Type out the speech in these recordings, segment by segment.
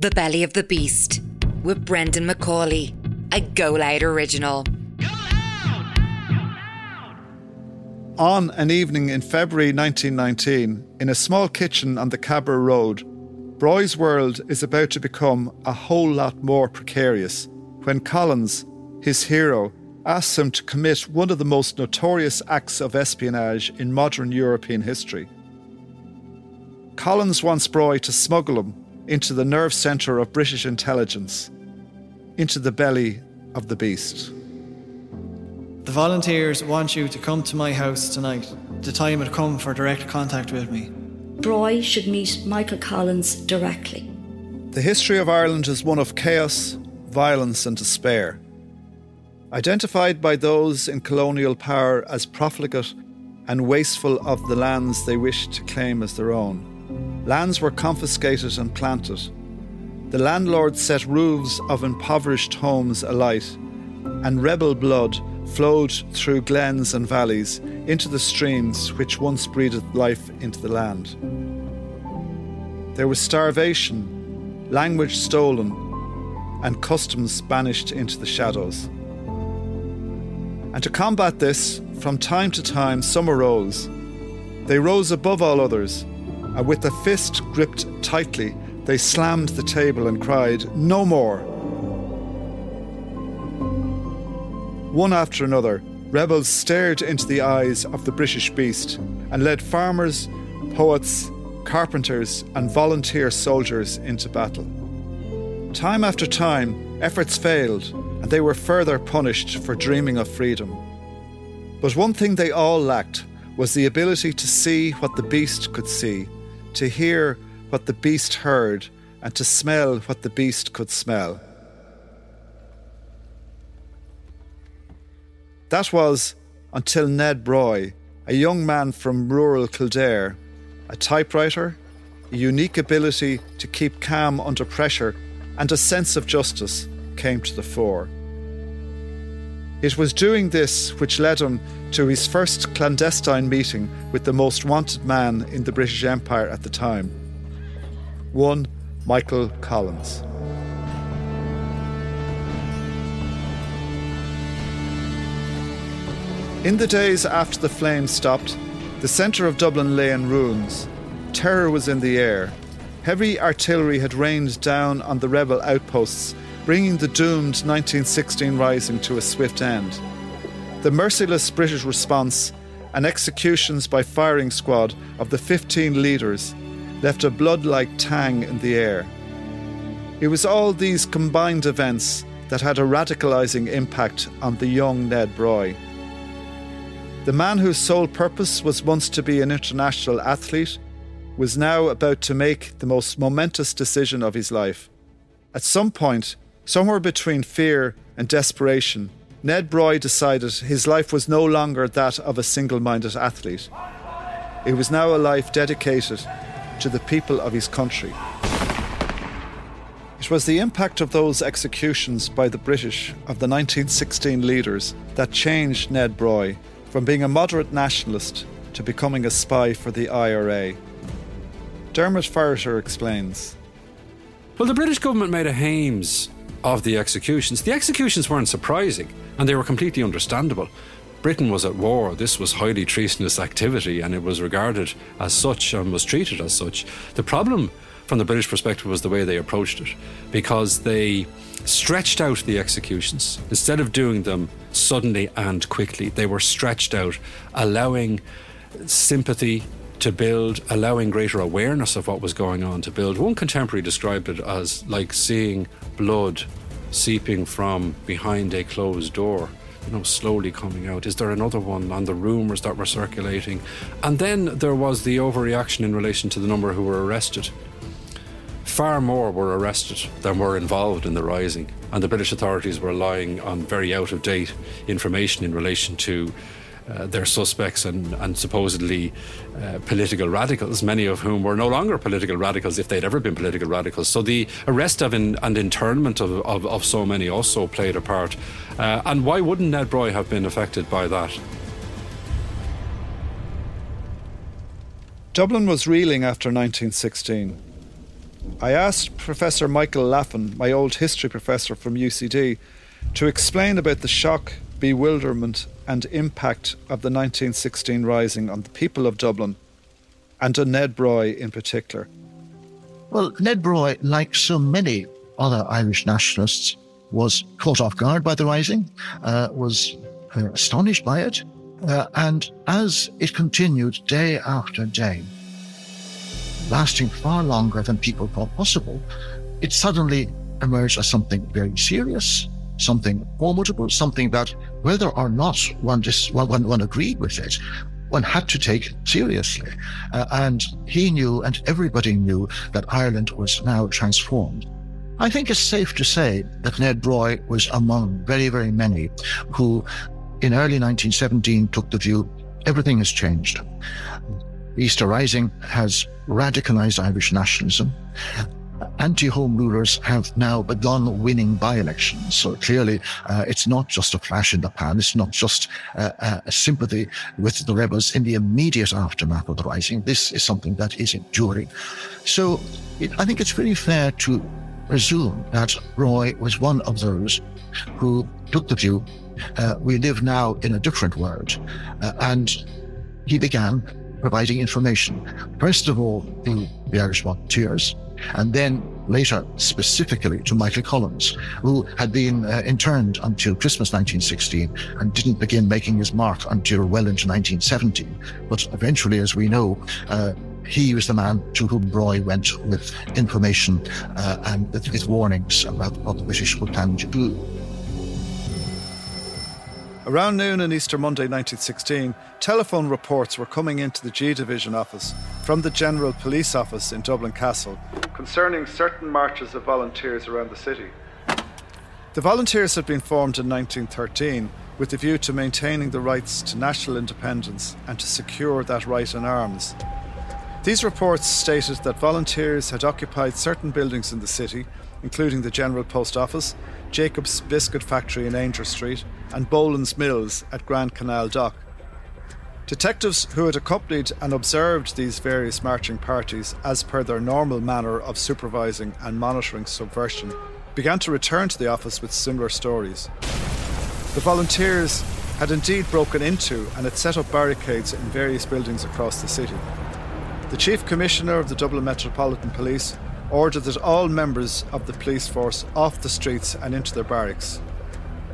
The Belly of the Beast with Brendan McCauley, a Go Loud original. On an evening in February 1919, in a small kitchen on the Cabra Road, Broy's world is about to become a whole lot more precarious when Collins, his hero, asks him to commit one of the most notorious acts of espionage in modern European history. Collins wants Broy to smuggle him into the nerve centre of British intelligence, into the belly of the beast. The volunteers want you to come to my house tonight. The time had come for direct contact with me. Broy should meet Michael Collins directly. The history of Ireland is one of chaos, violence, and despair. Identified by those in colonial power as profligate and wasteful of the lands they wished to claim as their own. Lands were confiscated and planted. The landlords set roofs of impoverished homes alight, and rebel blood flowed through glens and valleys into the streams which once breathed life into the land. There was starvation, language stolen, and customs banished into the shadows. And to combat this, from time to time some arose. They rose above all others and with the fist gripped tightly, they slammed the table and cried, No more! One after another, rebels stared into the eyes of the British beast and led farmers, poets, carpenters, and volunteer soldiers into battle. Time after time, efforts failed, and they were further punished for dreaming of freedom. But one thing they all lacked was the ability to see what the beast could see to hear what the beast heard, and to smell what the beast could smell. That was until Ned Broy, a young man from rural Kildare, a typewriter, a unique ability to keep calm under pressure, and a sense of justice came to the fore. It was doing this which led him to his first clandestine meeting with the most wanted man in the British Empire at the time one Michael Collins. In the days after the flames stopped, the centre of Dublin lay in ruins. Terror was in the air. Heavy artillery had rained down on the rebel outposts bringing the doomed 1916 rising to a swift end. The merciless British response and executions by firing squad of the 15 leaders left a blood like tang in the air. It was all these combined events that had a radicalising impact on the young Ned Broy. The man whose sole purpose was once to be an international athlete was now about to make the most momentous decision of his life. At some point, Somewhere between fear and desperation, Ned Broy decided his life was no longer that of a single minded athlete. It was now a life dedicated to the people of his country. It was the impact of those executions by the British of the 1916 leaders that changed Ned Broy from being a moderate nationalist to becoming a spy for the IRA. Diarmaid Ferriter explains. Well, the British government made a Hames of the executions. The executions weren't surprising and they were completely understandable. Britain was at war. This was highly treasonous activity and it was regarded as such and was treated as such. The problem from the British perspective was the way they approached it because they stretched out the executions. Instead of doing them suddenly and quickly, they were stretched out, allowing sympathy to build, allowing greater awareness of what was going on to build. One contemporary described it as like seeing blood seeping from behind a closed door you know, slowly coming out? Is there another one on the rumours that were circulating? And then there was the overreaction in relation to the number who were arrested. Far more were arrested than were involved in the rising, and the British authorities were relying on very out of date information in relation to uh, their suspects and, and supposedly uh, political radicals, many of whom were no longer political radicals if they'd ever been political radicals. So the arrest of in, and internment of, of, of, so many also played a part. Uh, and why wouldn't Ned Broy have been affected by that? Dublin was reeling after 1916. I asked Professor Michael Laffan, my old history professor from UCD, to explain about the shock, bewilderment, and impact of the 1916 rising on the people of Dublin, and on Ned Broy in particular. Well, Ned Broy, like so many other Irish nationalists, was caught off guard by the rising, uh, was uh, astonished by it, uh, and as it continued day after day, lasting far longer than people thought possible, it suddenly emerged as something very serious, something formidable, something that, whether or not one, dis- one, one agreed with it, one had to take seriously. Uh, and he knew, and everybody knew, that Ireland was now transformed. I think it's safe to say that Ned Broy was among very, very many who, in early 1917, took the view everything has changed. Easter Rising has radicalized Irish nationalism. Anti-home rulers have now begun winning by-elections. So clearly, uh, it's not just a flash in the pan. It's not just uh, uh, a sympathy with the rebels in the immediate aftermath of the rising. This is something that is enduring. So it, I think it's very fair to presume that Broy was one of those who took the view uh, we live now in a different world. Uh, and he began providing information, first of all to the Irish volunteers, and then later specifically to Michael Collins, who had been uh, interned until Christmas 1916 and didn't begin making his mark until well into 1917. But eventually, as we know, uh, he was the man to whom Broy went with information uh, and with warnings about what the British were planning to do. Around noon on Easter Monday 1916, telephone reports were coming into the G Division office from the General Police Office in Dublin Castle concerning certain marches of volunteers around the city. The volunteers had been formed in 1913 with the view to maintaining the rights to national independence and to secure that right in arms. These reports stated that volunteers had occupied certain buildings in the city, including the General Post Office, Jacob's Biscuit Factory in Aungier Street, and Boland's Mills at Grand Canal Dock. Detectives who had accompanied and observed these various marching parties as per their normal manner of supervising and monitoring subversion began to return to the office with similar stories. The volunteers had indeed broken into and had set up barricades in various buildings across the city. The Chief Commissioner of the Dublin Metropolitan Police ordered that all members of the police force off the streets and into their barracks.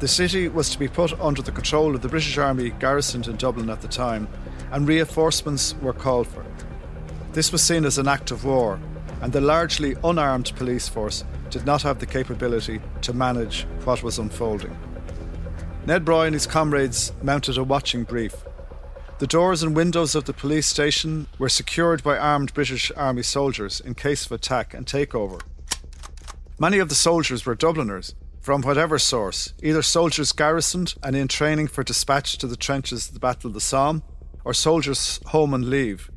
The city was to be put under the control of the British Army garrisoned in Dublin at the time, and reinforcements were called for. This was seen as an act of war, and the largely unarmed police force did not have the capability to manage what was unfolding. Ned Broy and his comrades mounted a watching brief. The doors and windows of the police station were secured by armed British Army soldiers in case of attack and takeover. Many of the soldiers were Dubliners, from whatever source, either soldiers garrisoned and in training for dispatch to the trenches of the Battle of the Somme, or soldiers home on leave.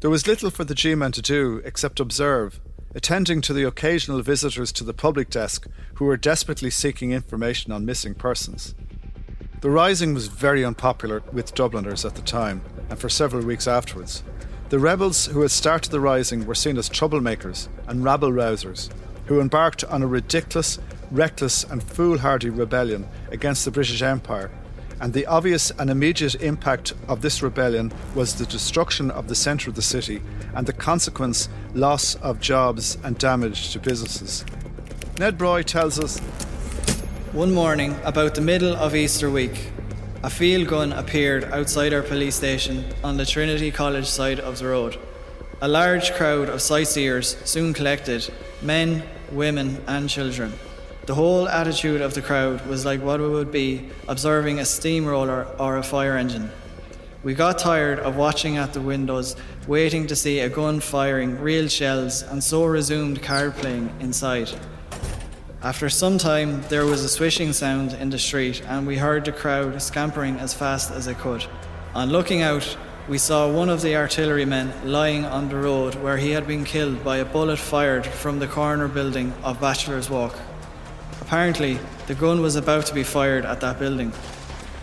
There was little for the G men to do except observe, attending to the occasional visitors to the public desk who were desperately seeking information on missing persons. The rising was very unpopular with Dubliners at the time, and for several weeks afterwards. The rebels who had started the rising were seen as troublemakers and rabble rousers, who embarked on a ridiculous reckless and foolhardy rebellion against the British Empire, and the obvious and immediate impact of this rebellion was the destruction of the centre of the city and the consequence loss of jobs and damage to businesses. Ned Broy tells us One morning, about the middle of Easter week, a field gun appeared outside our police station on the Trinity College side of the road. A large crowd of sightseers soon collected men, women, and children. The whole attitude of the crowd was like what it would be observing a steamroller or a fire engine. We got tired of watching at the windows, waiting to see a gun firing real shells, and so resumed card playing inside. After some time, there was a swishing sound in the street, and we heard the crowd scampering as fast as it could. On looking out, we saw one of the artillerymen lying on the road where he had been killed by a bullet fired from the corner building of Bachelor's Walk. Apparently, the gun was about to be fired at that building.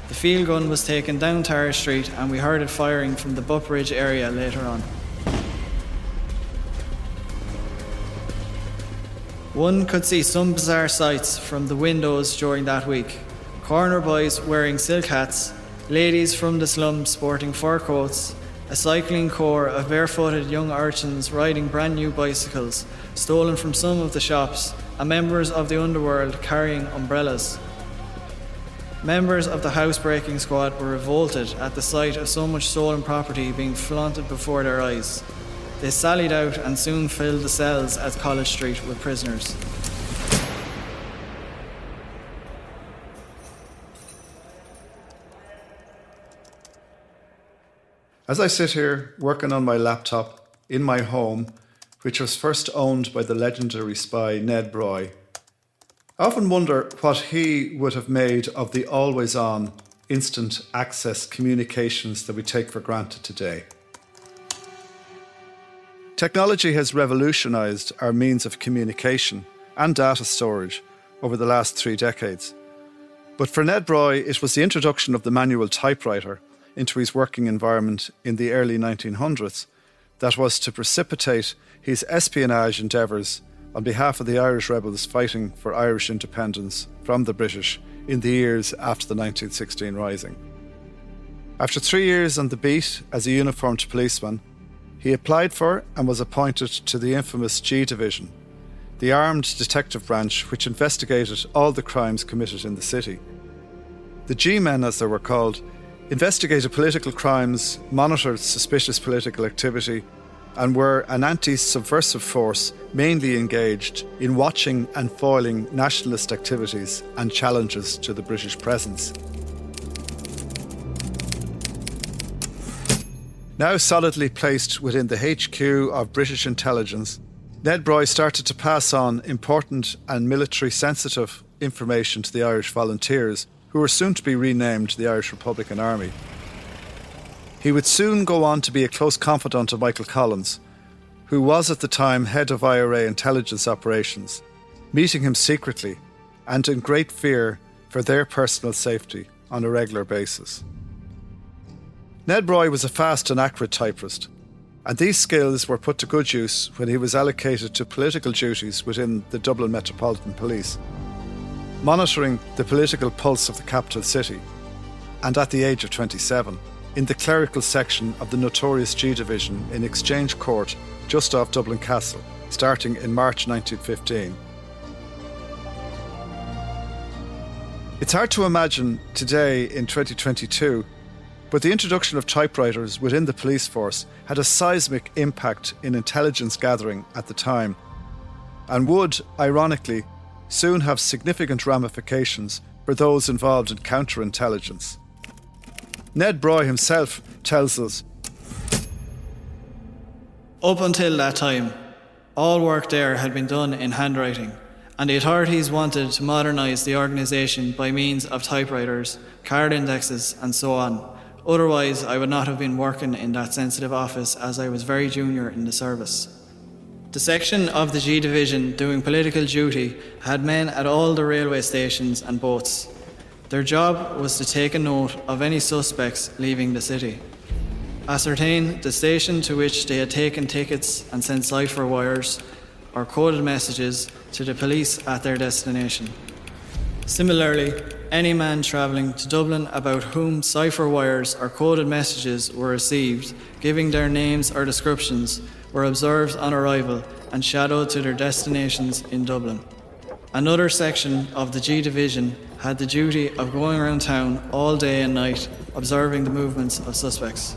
The field gun was taken down Tara Street and we heard it firing from the Butt Bridge area later on. One could see some bizarre sights from the windows during that week. Corner boys wearing silk hats, ladies from the slums sporting fur coats, a cycling corps of barefooted young urchins riding brand new bicycles, stolen from some of the shops, and members of the underworld carrying umbrellas. Members of the housebreaking squad were revolted at the sight of so much stolen property being flaunted before their eyes. They sallied out and soon filled the cells at College Street with prisoners. As I sit here working on my laptop in my home, which was first owned by the legendary spy Ned Broy, I often wonder what he would have made of the always on, instant access communications that we take for granted today. Technology has revolutionized our means of communication and data storage over the last three decades. But for Ned Broy, it was the introduction of the manual typewriter into his working environment in the early 1900s that was to precipitate his espionage endeavours on behalf of the Irish rebels fighting for Irish independence from the British in the years after the 1916 Rising. After three years on the beat as a uniformed policeman, he applied for and was appointed to the infamous G Division, the armed detective branch which investigated all the crimes committed in the city. The G men, as they were called, investigated political crimes, monitored suspicious political activity, and were an anti subversive force mainly engaged in watching and foiling nationalist activities and challenges to the British presence. Now solidly placed within the HQ of British intelligence, Ned Broy started to pass on important and military sensitive information to the Irish volunteers, who were soon to be renamed the Irish Republican Army. He would soon go on to be a close confidant of Michael Collins, who was at the time head of IRA intelligence operations, meeting him secretly and in great fear for their personal safety on a regular basis. Ned Broy was a fast and accurate typist, and these skills were put to good use when he was allocated to political duties within the Dublin Metropolitan Police, monitoring the political pulse of the capital city, and at the age of 27 in the clerical section of the notorious G Division in Exchange Court just off Dublin Castle, starting in March 1915. It's hard to imagine today in 2022, but the introduction of typewriters within the police force had a seismic impact in intelligence gathering at the time, and would, ironically, soon have significant ramifications for those involved in counterintelligence. Ned Broy himself tells us Up until that time, all work there had been done in handwriting, and the authorities wanted to modernise the organisation by means of typewriters, card indexes, and so on. Otherwise, I would not have been working in that sensitive office as I was very junior in the service. The section of the G Division doing political duty had men at all the railway stations and boats. Their job was to take a note of any suspects leaving the city, ascertain the station to which they had taken tickets and send cipher wires or coded messages to the police at their destination. Similarly, any man travelling to Dublin about whom cipher wires or coded messages were received, giving their names or descriptions, were observed on arrival and shadowed to their destinations in Dublin. Another section of the G Division had the duty of going around town all day and night, observing the movements of suspects.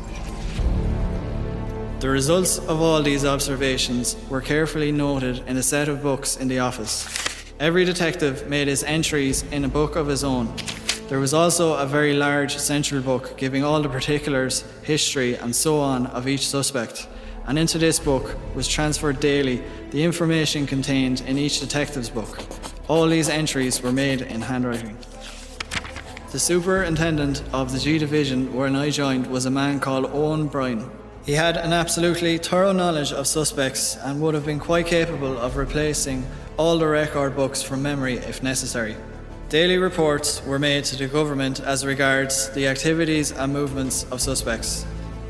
The results of all these observations were carefully noted in a set of books in the office. Every detective made his entries in a book of his own. There was also a very large central book giving all the particulars, history, and so on of each suspect. And into this book was transferred daily the information contained in each detective's book. All these entries were made in handwriting. The superintendent of the G Division, where I joined, was a man called Owen Brien. He had an absolutely thorough knowledge of suspects and would have been quite capable of replacing all the record books from memory if necessary. Daily reports were made to the government as regards the activities and movements of suspects.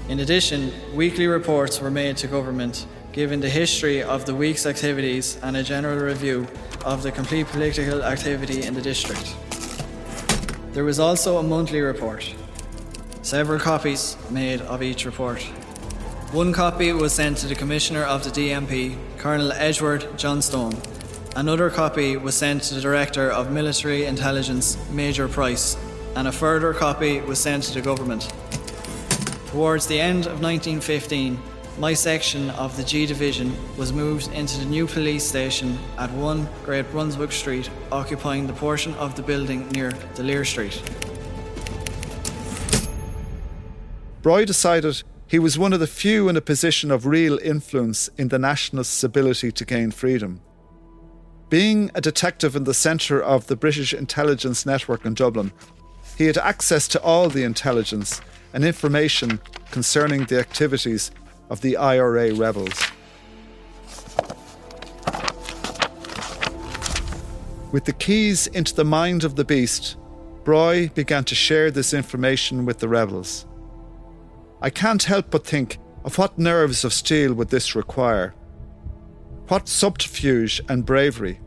In addition, weekly reports were made to government giving the history of the week's activities and a general review of the complete political activity in the district. There was also a monthly report, several copies made of each report. One copy was sent to the Commissioner of the DMP, Colonel Edward Johnstone. Another copy was sent to the Director of Military Intelligence, Major Price, and a further copy was sent to the government. Towards the end of 1915, my section of the G Division was moved into the new police station at 1 Great Brunswick Street, occupying the portion of the building near D'Olier Street. Broy decided he was one of the few in a position of real influence in the nationalists' ability to gain freedom. Being a detective in the centre of the British intelligence network in Dublin, he had access to all the intelligence and information concerning the activities of the IRA rebels. With the keys into the mind of the beast, Broy began to share this information with the rebels. I can't help but think of what nerves of steel would this require? What subterfuge and bravery?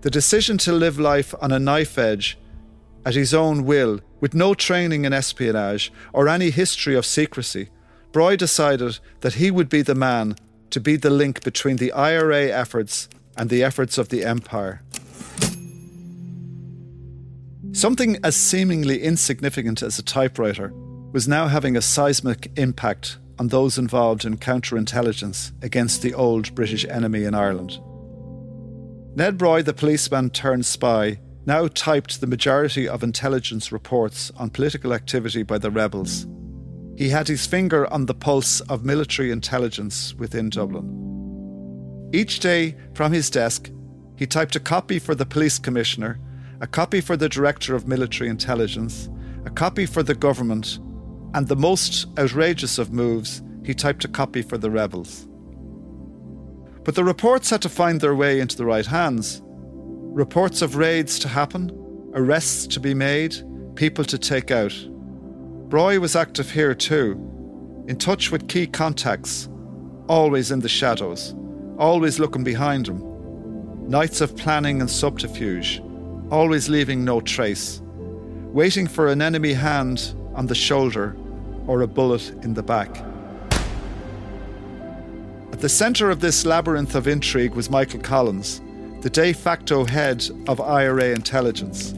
The decision to live life on a knife edge, at his own will, with no training in espionage or any history of secrecy, Broy decided that he would be the man to be the link between the IRA efforts and the efforts of the Empire. Something as seemingly insignificant as a typewriter was now having a seismic impact on those involved in counterintelligence against the old British enemy in Ireland. Ned Broy, the policeman turned spy, now typed the majority of intelligence reports on political activity by the rebels. He had his finger on the pulse of military intelligence within Dublin. Each day from his desk, he typed a copy for the police commissioner, a copy for the director of military intelligence, a copy for the government, and the most outrageous of moves, he typed a copy for the rebels. But the reports had to find their way into the right hands. Reports of raids to happen, arrests to be made, people to take out. Broy was active here too, in touch with key contacts, always in the shadows, always looking behind him. Nights of planning and subterfuge, always leaving no trace, waiting for an enemy hand on the shoulder or a bullet in the back. At the centre of this labyrinth of intrigue was Michael Collins, the de facto head of IRA intelligence.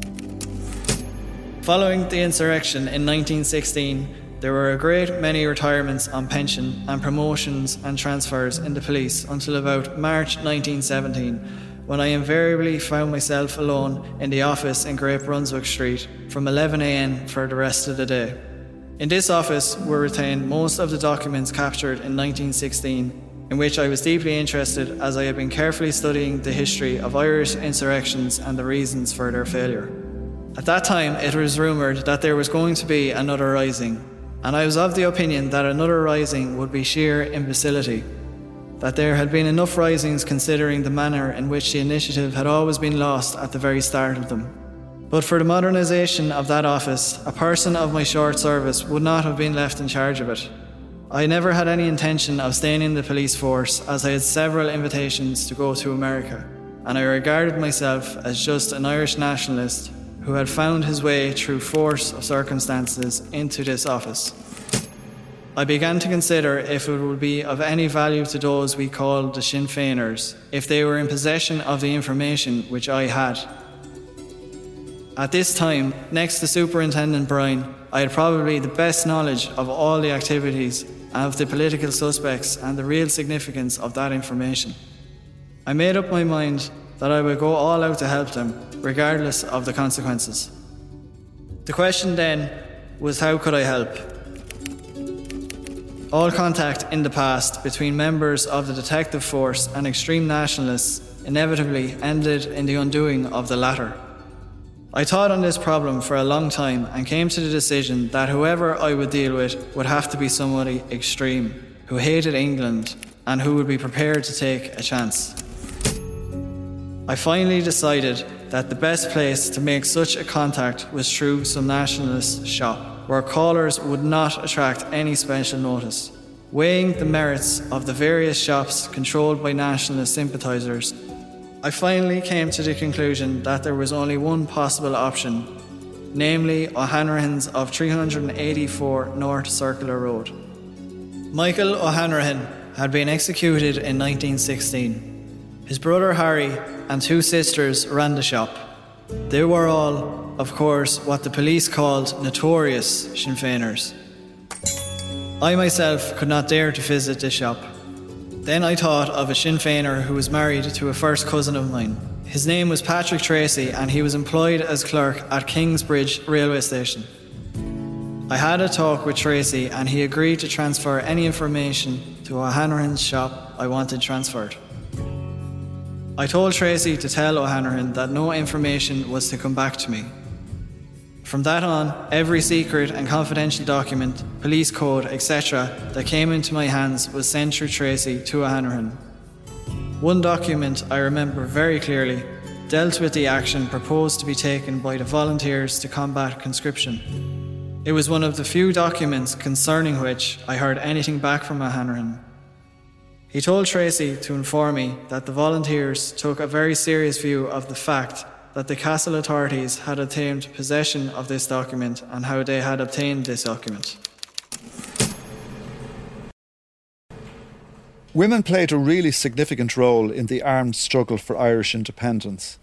Following the insurrection in 1916, there were a great many retirements on pension and promotions and transfers in the police until about March 1917, when I invariably found myself alone in the office in Great Brunswick Street from 11am for the rest of the day. In this office were retained most of the documents captured in 1916, in which I was deeply interested as I had been carefully studying the history of Irish insurrections and the reasons for their failure. At that time, it was rumoured that there was going to be another rising, and I was of the opinion that another rising would be sheer imbecility. That there had been enough risings considering the manner in which the initiative had always been lost at the very start of them. But for the modernisation of that office, a person of my short service would not have been left in charge of it. I never had any intention of staying in the police force as I had several invitations to go to America, and I regarded myself as just an Irish nationalist who had found his way through force of circumstances into this office. I began to consider if it would be of any value to those we called the Sinn Féiners if they were in possession of the information which I had at this time, next to Superintendent Brien, I had probably the best knowledge of all the activities of the political suspects and the real significance of that information. I made up my mind that I would go all out to help them, regardless of the consequences. The question then was how could I help? All contact in the past between members of the detective force and extreme nationalists inevitably ended in the undoing of the latter. I thought on this problem for a long time and came to the decision that whoever I would deal with would have to be somebody extreme, who hated England and who would be prepared to take a chance. I finally decided that the best place to make such a contact was through some nationalist shop, where callers would not attract any special notice. weighing the merits of the various shops controlled by nationalist sympathisers, I finally came to the conclusion that there was only one possible option, namely O'Hanrahan's of 384 North Circular Road. Michael O'Hanrahan had been executed in 1916. His brother Harry and two sisters ran the shop. They were all, of course, what the police called notorious Sinn Féiners. I myself could not dare to visit this shop. Then I thought of a Sinn Féiner who was married to a first cousin of mine. His name was Patrick Tracy and he was employed as clerk at Kingsbridge railway station. I had a talk with Tracy and he agreed to transfer any information to O'Hanrahan's shop I wanted transferred. I told Tracy to tell O'Hanrahan that no information was to come back to me. From that on, every secret and confidential document, police code, etc., that came into my hands was sent through Tracy to O'Hanrahan. One document I remember very clearly dealt with the action proposed to be taken by the volunteers to combat conscription. It was one of the few documents concerning which I heard anything back from O'Hanrahan. He told Tracy to inform me that the volunteers took a very serious view of the fact that the castle authorities had obtained possession of this document and how they had obtained this document. Women played a really significant role in the armed struggle for Irish independence.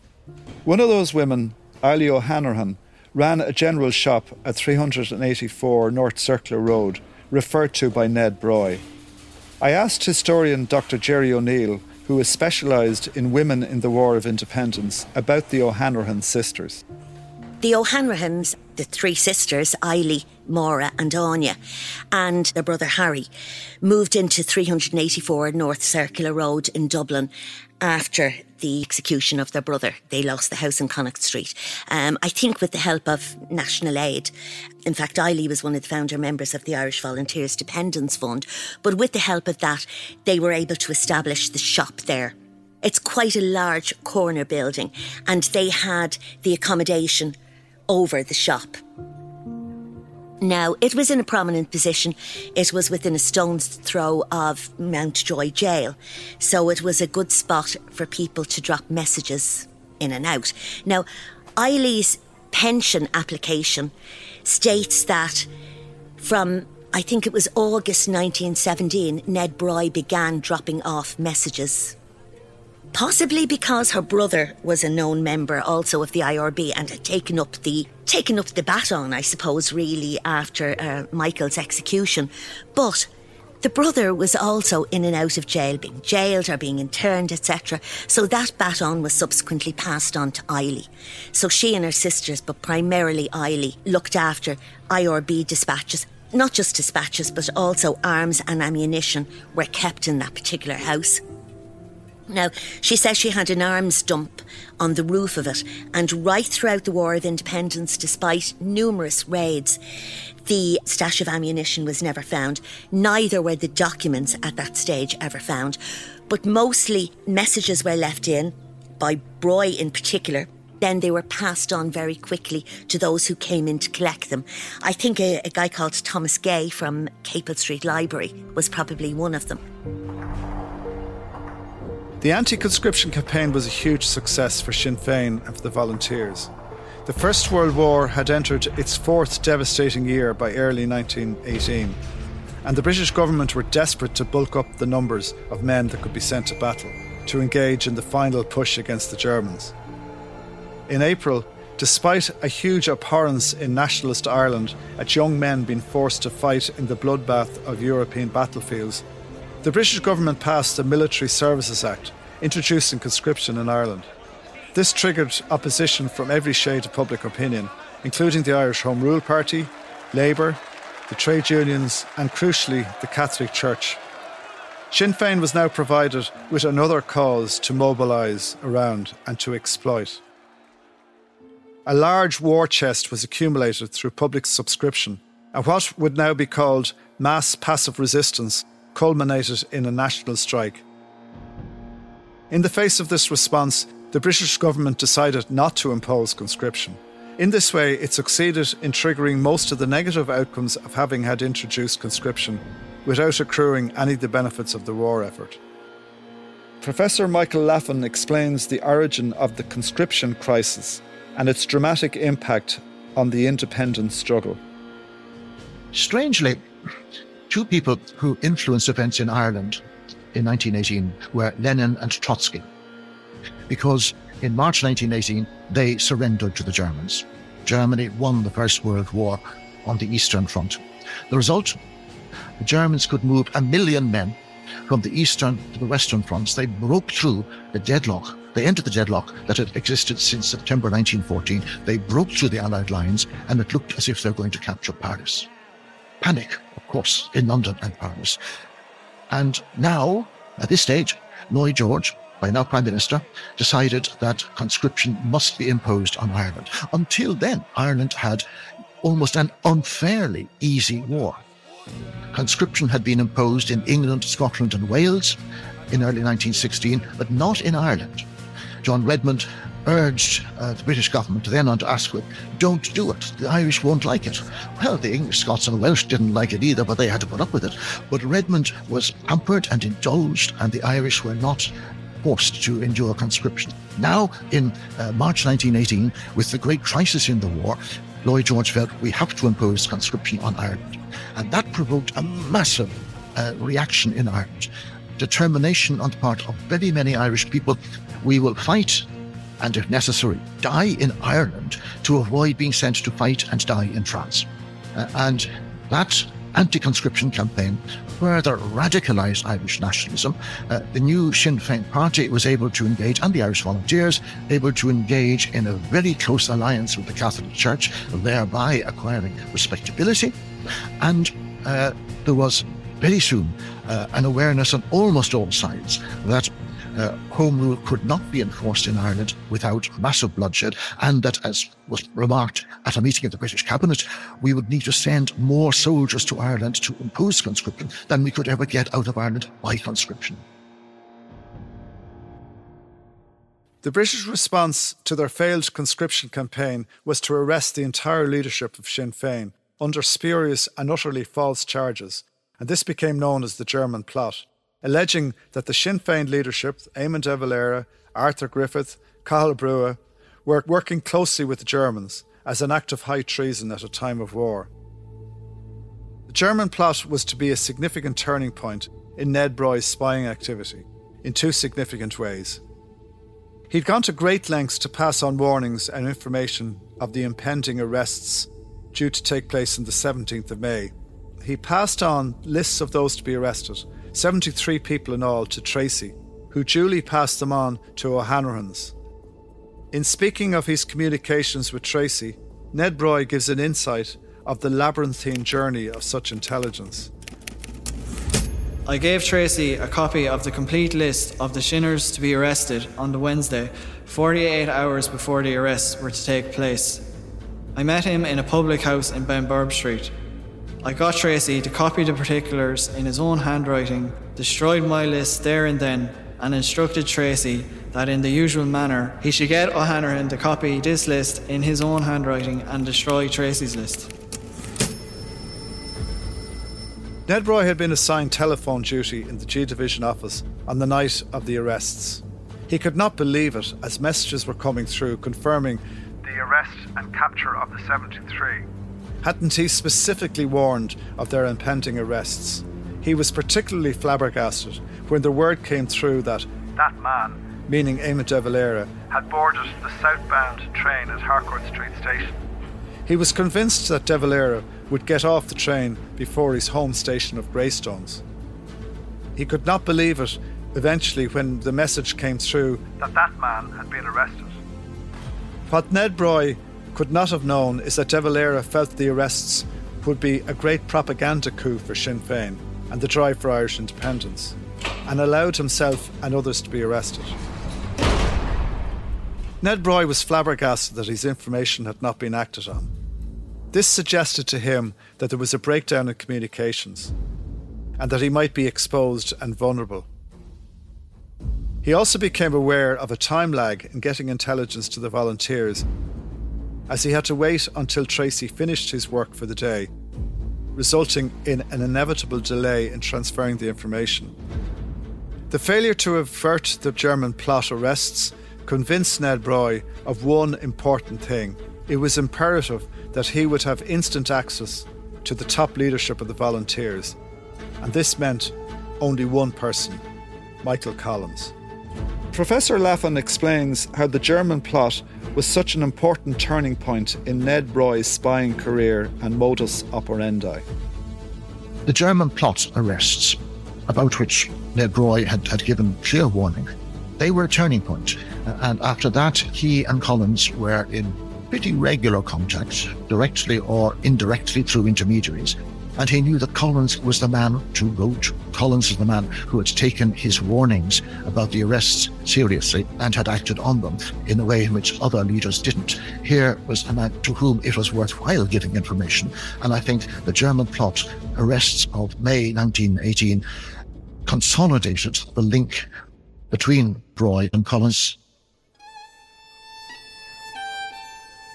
One of those women, Eileen O'Hanrahan, ran a general shop at 384 North Circular Road, referred to by Ned Broy. I asked historian Dr. Jerry O'Neill who has specialised in women in the War of Independence, about the O'Hanrahan sisters. The O'Hanrahans, the three sisters, Eily, Maura, and Anya, and their brother Harry, moved into 384 North Circular Road in Dublin after the execution of their brother. They lost the house in Connacht Street. Um, I think with the help of national aid. In fact, Eily was one of the founder members of the Irish Volunteers Dependants Fund. But with the help of that, they were able to establish the shop there. It's quite a large corner building, and they had the accommodation over the shop. Now, it was in a prominent position. It was within a stone's throw of Mountjoy Jail, so it was a good spot for people to drop messages in and out. Now, Eily's pension application states that from I think it was August 1917, Ned Broy began dropping off messages Possibly because her brother was a known member also of the IRB and had taken up the taken up the baton, I suppose, really after uh, Michael's execution. But the brother was also in and out of jail, being jailed or being interned, etc. So that baton was subsequently passed on to Eily. So she and her sisters, but primarily Eily, looked after IRB dispatches. Not just dispatches, but also arms and ammunition were kept in that particular house. Now, she says she had an arms dump on the roof of it, and right throughout the War of Independence, despite numerous raids, the stash of ammunition was never found. Neither were the documents at that stage ever found. But mostly messages were left in, by Broy in particular. Then they were passed on very quickly to those who came in to collect them. I think a, a guy called Thomas Gay from Capel Street Library was probably one of them. The anti conscription campaign was a huge success for Sinn Féin and for the volunteers. The First World War had entered its fourth devastating year by early 1918, and the British government were desperate to bulk up the numbers of men that could be sent to battle to engage in the final push against the Germans. In April, despite a huge abhorrence in nationalist Ireland at young men being forced to fight in the bloodbath of European battlefields, the British government passed the Military Services Act, introducing conscription in Ireland. This triggered opposition from every shade of public opinion, including the Irish Home Rule Party, Labour, the trade unions, and crucially, the Catholic Church. Sinn Féin was now provided with another cause to mobilise around and to exploit. A large war chest was accumulated through public subscription, and what would now be called mass passive resistance culminated in a national strike. In the face of this response, the British government decided not to impose conscription. In this way, it succeeded in triggering most of the negative outcomes of having had introduced conscription, without accruing any of the benefits of the war effort. Professor Michael Laffan explains the origin of the conscription crisis and its dramatic impact on the independence struggle. Strangely, two people who influenced events in Ireland in 1918 were Lenin and Trotsky, because in March 1918 they surrendered to the Germans. Germany won the First World War on the Eastern Front. The result? The Germans could move a million men from the eastern to the western fronts. They broke through the deadlock. They entered the deadlock that had existed since September 1914. They broke through the Allied lines, and it looked as if they were going to capture Paris. Panic, course, in London and Paris. And now, at this stage, Lloyd George, by now Prime Minister, decided that conscription must be imposed on Ireland. Until then, Ireland had almost an unfairly easy war. Conscription had been imposed in England, Scotland, and Wales in early 1916, but not in Ireland. John Redmond urged uh, the British government then on to Asquith, don't do it. The Irish won't like it. Well, the English, Scots, and Welsh didn't like it either, but they had to put up with it. But Redmond was pampered and indulged, and the Irish were not forced to endure conscription. Now, in uh, March 1918, with the great crisis in the war, Lloyd George felt we have to impose conscription on Ireland. And that provoked a massive uh, reaction in Ireland. Determination on the part of very many Irish people. We will fight and, if necessary, die in Ireland to avoid being sent to fight and die in France. Uh, and that anti conscription campaign further radicalised Irish nationalism. Uh, the new Sinn Féin party was able to engage, and the Irish Volunteers, able to engage in a very close alliance with the Catholic Church, thereby acquiring respectability. And uh, there was very soon uh, an awareness on almost all sides that uh, home rule could not be enforced in Ireland without massive bloodshed, and that, as was remarked at a meeting of the British Cabinet, we would need to send more soldiers to Ireland to impose conscription than we could ever get out of Ireland by conscription. The British response to their failed conscription campaign was to arrest the entire leadership of Sinn Féin under spurious and utterly false charges, and this became known as the German plot alleging that the Sinn Féin leadership, Eamon de Valera, Arthur Griffith, Cathal Brugha, were working closely with the Germans as an act of high treason at a time of war. The German plot was to be a significant turning point in Ned Broy's spying activity in two significant ways. He'd gone to great lengths to pass on warnings and information of the impending arrests due to take place on the 17th of May. He passed on lists of those to be arrested 73 people in all, to Tracy, who duly passed them on to O'Hanrahan's. In speaking of his communications with Tracy, Ned Broy gives an insight of the labyrinthine journey of such intelligence. I gave Tracy a copy of the complete list of the Shinners to be arrested on the Wednesday, 48 hours before the arrests were to take place. I met him in a public house in Benburb Street. I got Tracy to copy the particulars in his own handwriting, destroyed my list there and then, and instructed Tracy that in the usual manner he should get O'Hanrahan to copy this list in his own handwriting and destroy Tracy's list. Ned Broy had been assigned telephone duty in the G Division office on the night of the arrests. He could not believe it as messages were coming through confirming the arrest and capture of the 73 Hadn't he specifically warned of their impending arrests? He was particularly flabbergasted when the word came through that that man, meaning Eamon de Valera, had boarded the southbound train at Harcourt Street Station. He was convinced that de Valera would get off the train before his home station of Greystones. He could not believe it eventually when the message came through that that man had been arrested. What Ned Broy could not have known is that De Valera felt the arrests would be a great propaganda coup for Sinn Féin and the drive for Irish independence, and allowed himself and others to be arrested. Ned Broy was flabbergasted that his information had not been acted on. This suggested to him that there was a breakdown in communications and that he might be exposed and vulnerable. He also became aware of a time lag in getting intelligence to the volunteers as he had to wait until Tracy finished his work for the day, resulting in an inevitable delay in transferring the information. The failure to avert the German plot arrests convinced Ned Broy of one important thing. It was imperative that he would have instant access to the top leadership of the volunteers, and this meant only one person Michael Collins. Professor Laffan explains how the German plot was such an important turning point in Ned Broy's spying career and modus operandi. The German plot arrests, about which Ned Broy had, had given clear warning, they were a turning point. And after that, he and Collins were in pretty regular contact, directly or indirectly through intermediaries, and he knew that Collins was the man to go to. Collins was the man who had taken his warnings about the arrests seriously and had acted on them in a way in which other leaders didn't. Here was a man to whom it was worthwhile giving information, and I think the German plot arrests of May 1918 consolidated the link between Broy and Collins.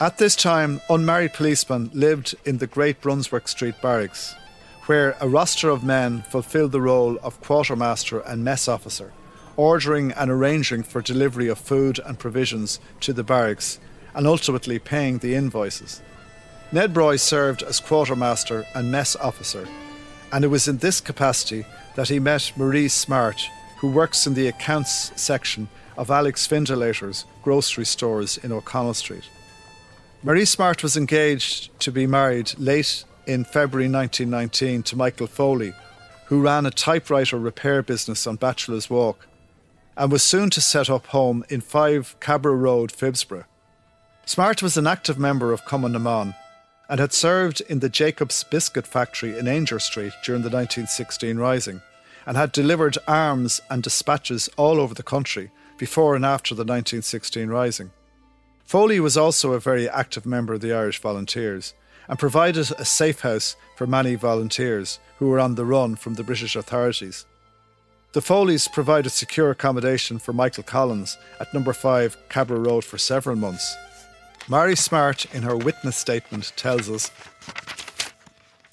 At this time, unmarried policemen lived in the Great Brunswick Street barracks, where a roster of men fulfilled the role of quartermaster and mess officer, ordering and arranging for delivery of food and provisions to the barracks and ultimately paying the invoices. Ned Broy served as quartermaster and mess officer, and it was in this capacity that he met Marie Smart, who works in the accounts section of Alex Findlater's grocery stores in O'Connell Street. Marie Smart was engaged to be married late in February 1919 to Michael Foley, who ran a typewriter repair business on Bachelor's Walk, and was soon to set up home in 5 Cabra Road, Phibsborough. Smart was an active member of Cumann na mBan and had served in the Jacobs Biscuit Factory in Aungier Street during the 1916 Rising and had delivered arms and dispatches all over the country before and after the 1916 Rising. Foley was also a very active member of the Irish Volunteers and provided a safe house for many volunteers who were on the run from the British authorities. The Foleys provided secure accommodation for Michael Collins at number 5 Cabra Road for several months. Mary Smart, in her witness statement, tells us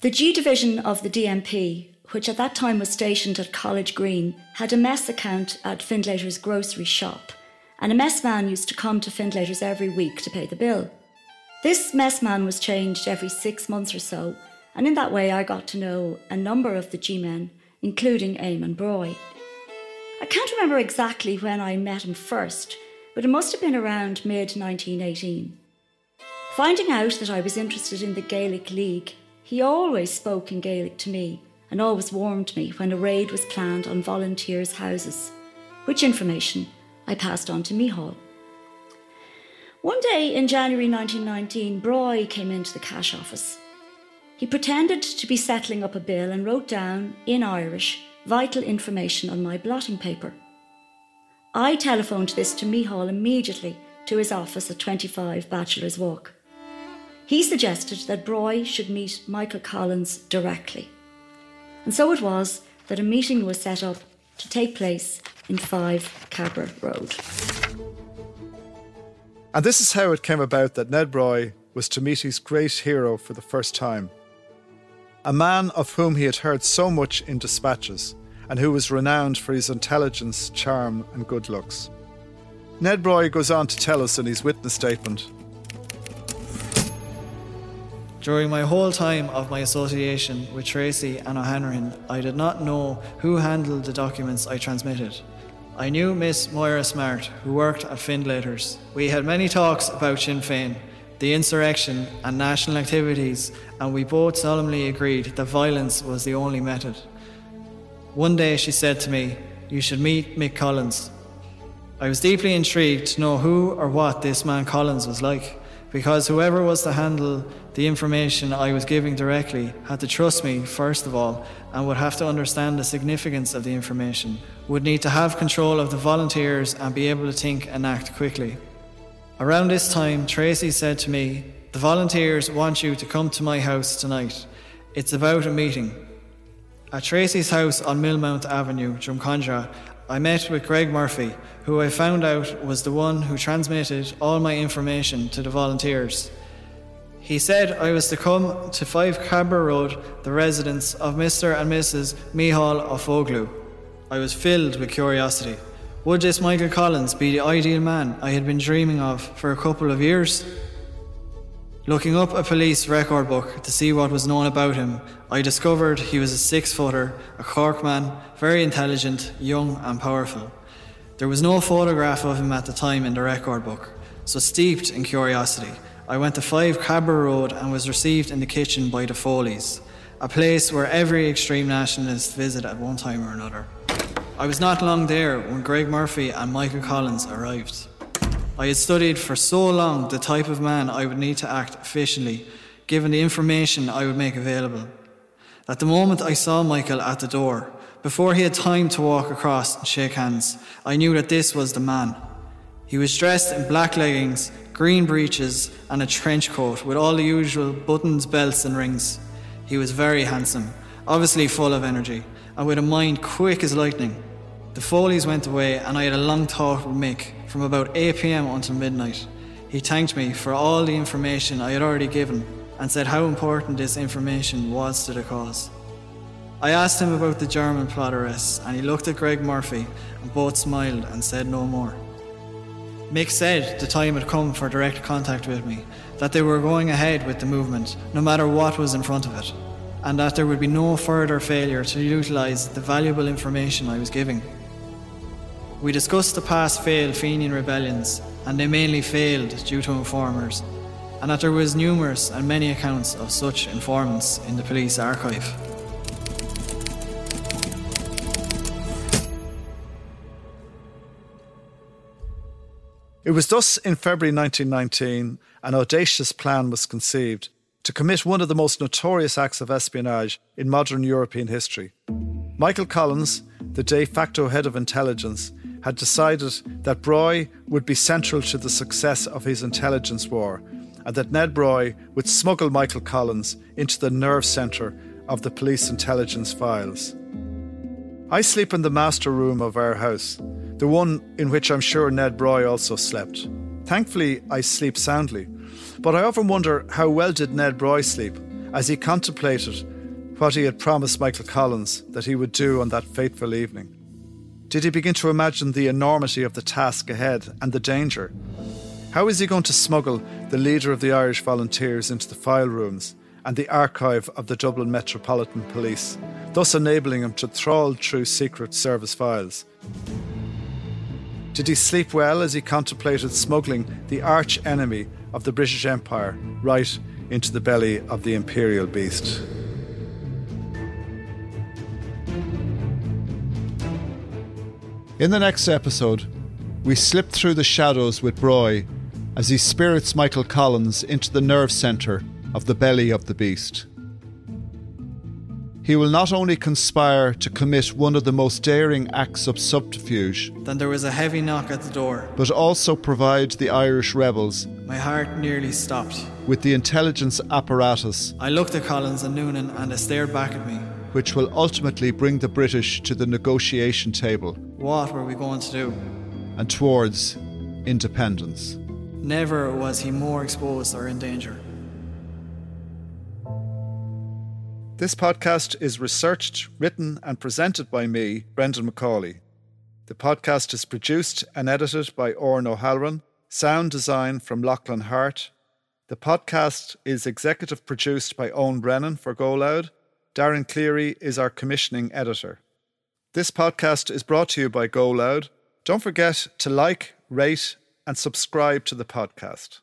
The G Division of the DMP, which at that time was stationed at College Green, had a mess account at Findlater's grocery shop and a messman used to come to Findlater's every week to pay the bill. This messman was changed every six months or so, and in that way I got to know a number of the G men, including Eamon Broy. I can't remember exactly when I met him first, but it must have been around mid 1918. Finding out that I was interested in the Gaelic League, he always spoke in Gaelic to me and always warned me when a raid was planned on volunteers' houses, which information I passed on to Mícheál. One day in January 1919, Broy came into the cash office. He pretended to be settling up a bill and wrote down, in Irish, vital information on my blotting paper. I telephoned this to Mícheál immediately to his office at 25 Bachelor's Walk. He suggested that Broy should meet Michael Collins directly. And so it was that a meeting was set up to take place in 5 Cabra Road. And this is how it came about that Ned Broy was to meet his great hero for the first time. A man of whom he had heard so much in dispatches and who was renowned for his intelligence, charm, and good looks. Ned Broy goes on to tell us in his witness statement During my whole time of my association with Tracy and O'Hanrahan, I did not know who handled the documents I transmitted. I knew Miss Moira Smart, who worked at Findlaters. We had many talks about Sinn Féin, the insurrection, and national activities, and we both solemnly agreed that violence was the only method. One day she said to me, You should meet Mick Collins. I was deeply intrigued to know who or what this man Collins was like because whoever was to handle the information I was giving directly had to trust me, first of all, and would have to understand the significance of the information, would need to have control of the volunteers and be able to think and act quickly. Around this time, Tracy said to me, The volunteers want you to come to my house tonight. It's about a meeting. At Tracy's house on Millmount Avenue, Drumcondra, I met with Greg Murphy, who I found out was the one who transmitted all my information to the volunteers. He said I was to come to 5 Cabra Road, the residence of Mr. and Mrs. Mícheál Ofoglu. I was filled with curiosity. Would this Michael Collins be the ideal man I had been dreaming of for a couple of years? Looking up a police record book to see what was known about him, I discovered he was a six footer, a Cork man, very intelligent, young, and powerful. There was no photograph of him at the time in the record book, so steeped in curiosity, I went to 5 Cabra Road and was received in the kitchen by the Foleys, a place where every extreme nationalist visit at one time or another. I was not long there when Greg Murphy and Michael Collins arrived. I had studied for so long the type of man I would need to act efficiently, given the information I would make available. At the moment I saw Michael at the door, before he had time to walk across and shake hands, I knew that this was the man. He was dressed in black leggings, green breeches, and a trench coat with all the usual buttons, belts, and rings. He was very handsome, obviously full of energy, and with a mind quick as lightning. The Foleys went away, and I had a long talk with Mick from about 8 pm until midnight. He thanked me for all the information I had already given and said how important this information was to the cause. I asked him about the German plot arrests, and he looked at Greg Murphy, and both smiled and said no more. Mick said the time had come for direct contact with me, that they were going ahead with the movement, no matter what was in front of it, and that there would be no further failure to utilise the valuable information I was giving. We discussed the past failed Fenian rebellions, and they mainly failed due to informers, and that there was numerous and many accounts of such informants in the police archive. It was thus in February 1919 an audacious plan was conceived to commit one of the most notorious acts of espionage in modern European history. Michael Collins, the de facto head of intelligence, had decided that Broy would be central to the success of his intelligence war and that Ned Broy would smuggle Michael Collins into the nerve centre of the police intelligence files. I sleep in the master room of our house, the one in which I'm sure Ned Broy also slept. Thankfully, I sleep soundly, but I often wonder how well did Ned Broy sleep as he contemplated what he had promised Michael Collins that he would do on that fateful evening. Did he begin to imagine the enormity of the task ahead and the danger? How is he going to smuggle the leader of the Irish volunteers into the file rooms and the archive of the Dublin Metropolitan Police, thus enabling him to trawl through Secret Service files? Did he sleep well as he contemplated smuggling the arch enemy of the British Empire right into the belly of the imperial beast? In the next episode, we slip through the shadows with Broy as he spirits Michael Collins into the nerve centre of the belly of the beast. He will not only conspire to commit one of the most daring acts of subterfuge, Then there was a heavy knock at the door. but also provide the Irish rebels My heart nearly stopped. with the intelligence apparatus I looked at Collins and Noonan and they stared back at me. Which will ultimately bring the British to the negotiation table What were we going to do? and towards independence. Never was he more exposed or in danger. This podcast is researched, written, and presented by me, Brendan McCauley. The podcast is produced and edited by Orrin O'Halloran, sound design from Lachlan Hart. The podcast is executive produced by Owen Brennan for Go Loud. Darren Cleary is our commissioning editor. This podcast is brought to you by Go Loud. Don't forget to like, rate, and subscribe to the podcast.